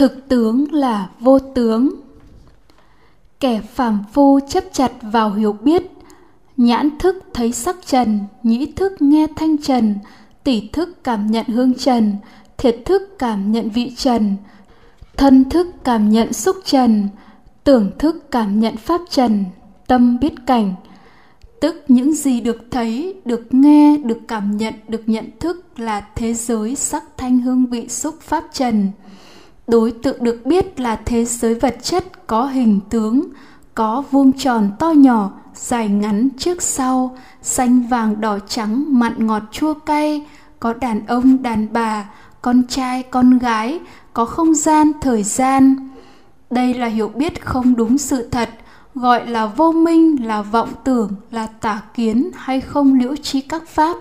thực tướng là vô tướng. Kẻ phàm phu chấp chặt vào hiểu biết, nhãn thức thấy sắc trần, nhĩ thức nghe thanh trần, tỷ thức cảm nhận hương trần, thiệt thức cảm nhận vị trần, thân thức cảm nhận xúc trần, tưởng thức cảm nhận pháp trần, tâm biết cảnh. Tức những gì được thấy, được nghe, được cảm nhận, được nhận thức là thế giới sắc thanh hương vị xúc pháp trần đối tượng được biết là thế giới vật chất có hình tướng, có vuông tròn to nhỏ, dài ngắn trước sau, xanh vàng đỏ trắng, mặn ngọt chua cay, có đàn ông, đàn bà, con trai, con gái, có không gian, thời gian. Đây là hiểu biết không đúng sự thật, gọi là vô minh, là vọng tưởng, là tà kiến hay không liễu trí các pháp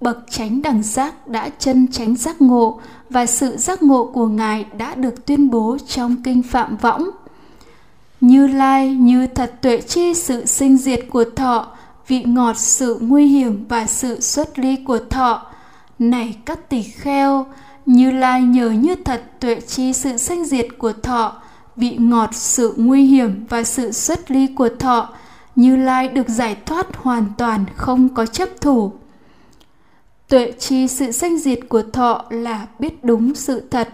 bậc chánh đẳng giác đã chân chánh giác ngộ và sự giác ngộ của ngài đã được tuyên bố trong kinh phạm võng. Như lai, như thật tuệ chi, sự sinh diệt của thọ, vị ngọt, sự nguy hiểm và sự xuất ly của thọ. Này các tỷ kheo, như lai nhờ như thật tuệ chi sự sinh diệt của thọ, vị ngọt, sự nguy hiểm và sự xuất ly của thọ, như lai được giải thoát hoàn toàn không có chấp thủ tuệ chi sự sanh diệt của thọ là biết đúng sự thật.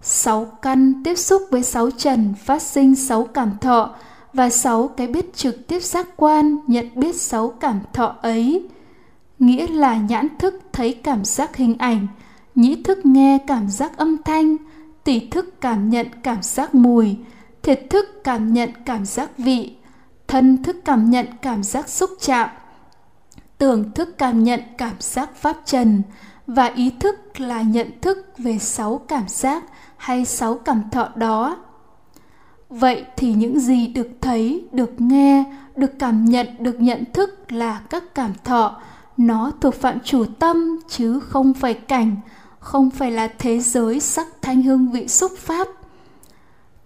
Sáu căn tiếp xúc với sáu trần phát sinh sáu cảm thọ và sáu cái biết trực tiếp giác quan nhận biết sáu cảm thọ ấy. Nghĩa là nhãn thức thấy cảm giác hình ảnh, nhĩ thức nghe cảm giác âm thanh tỷ thức cảm nhận cảm giác mùi, thiệt thức cảm nhận cảm giác vị, thân thức cảm nhận cảm giác xúc chạm tưởng thức cảm nhận cảm giác pháp trần và ý thức là nhận thức về sáu cảm giác hay sáu cảm thọ đó. Vậy thì những gì được thấy, được nghe, được cảm nhận, được nhận thức là các cảm thọ. Nó thuộc phạm chủ tâm chứ không phải cảnh, không phải là thế giới sắc thanh hương vị xúc pháp.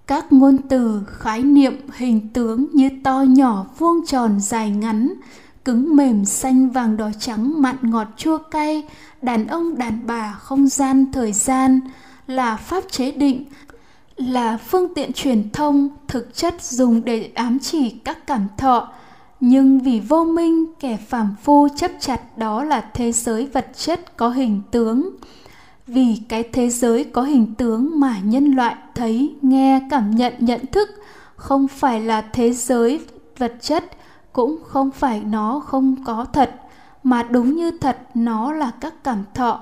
Các ngôn từ, khái niệm, hình tướng như to nhỏ, vuông tròn, dài ngắn cứng mềm, xanh vàng đỏ trắng, mặn ngọt, chua cay. Đàn ông, đàn bà không gian, thời gian là pháp chế định, là phương tiện truyền thông, thực chất dùng để ám chỉ các cảm thọ. Nhưng vì vô minh, kẻ phàm phu chấp chặt đó là thế giới vật chất có hình tướng. Vì cái thế giới có hình tướng mà nhân loại thấy, nghe, cảm nhận nhận thức không phải là thế giới vật chất cũng không phải nó không có thật, mà đúng như thật, nó là các cảm thọ.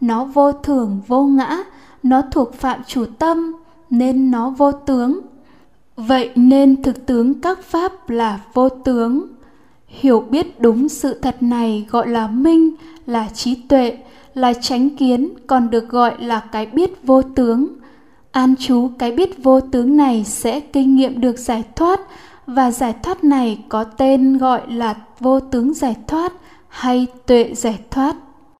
Nó vô thường, vô ngã, nó thuộc phạm chủ tâm, nên nó vô tướng. Vậy nên thực tướng các pháp là vô tướng. Hiểu biết đúng sự thật này gọi là minh, là trí tuệ, là chánh kiến, còn được gọi là cái biết vô tướng. An trú cái biết vô tướng này sẽ kinh nghiệm được giải thoát và giải thoát này có tên gọi là vô tướng giải thoát hay tuệ giải thoát.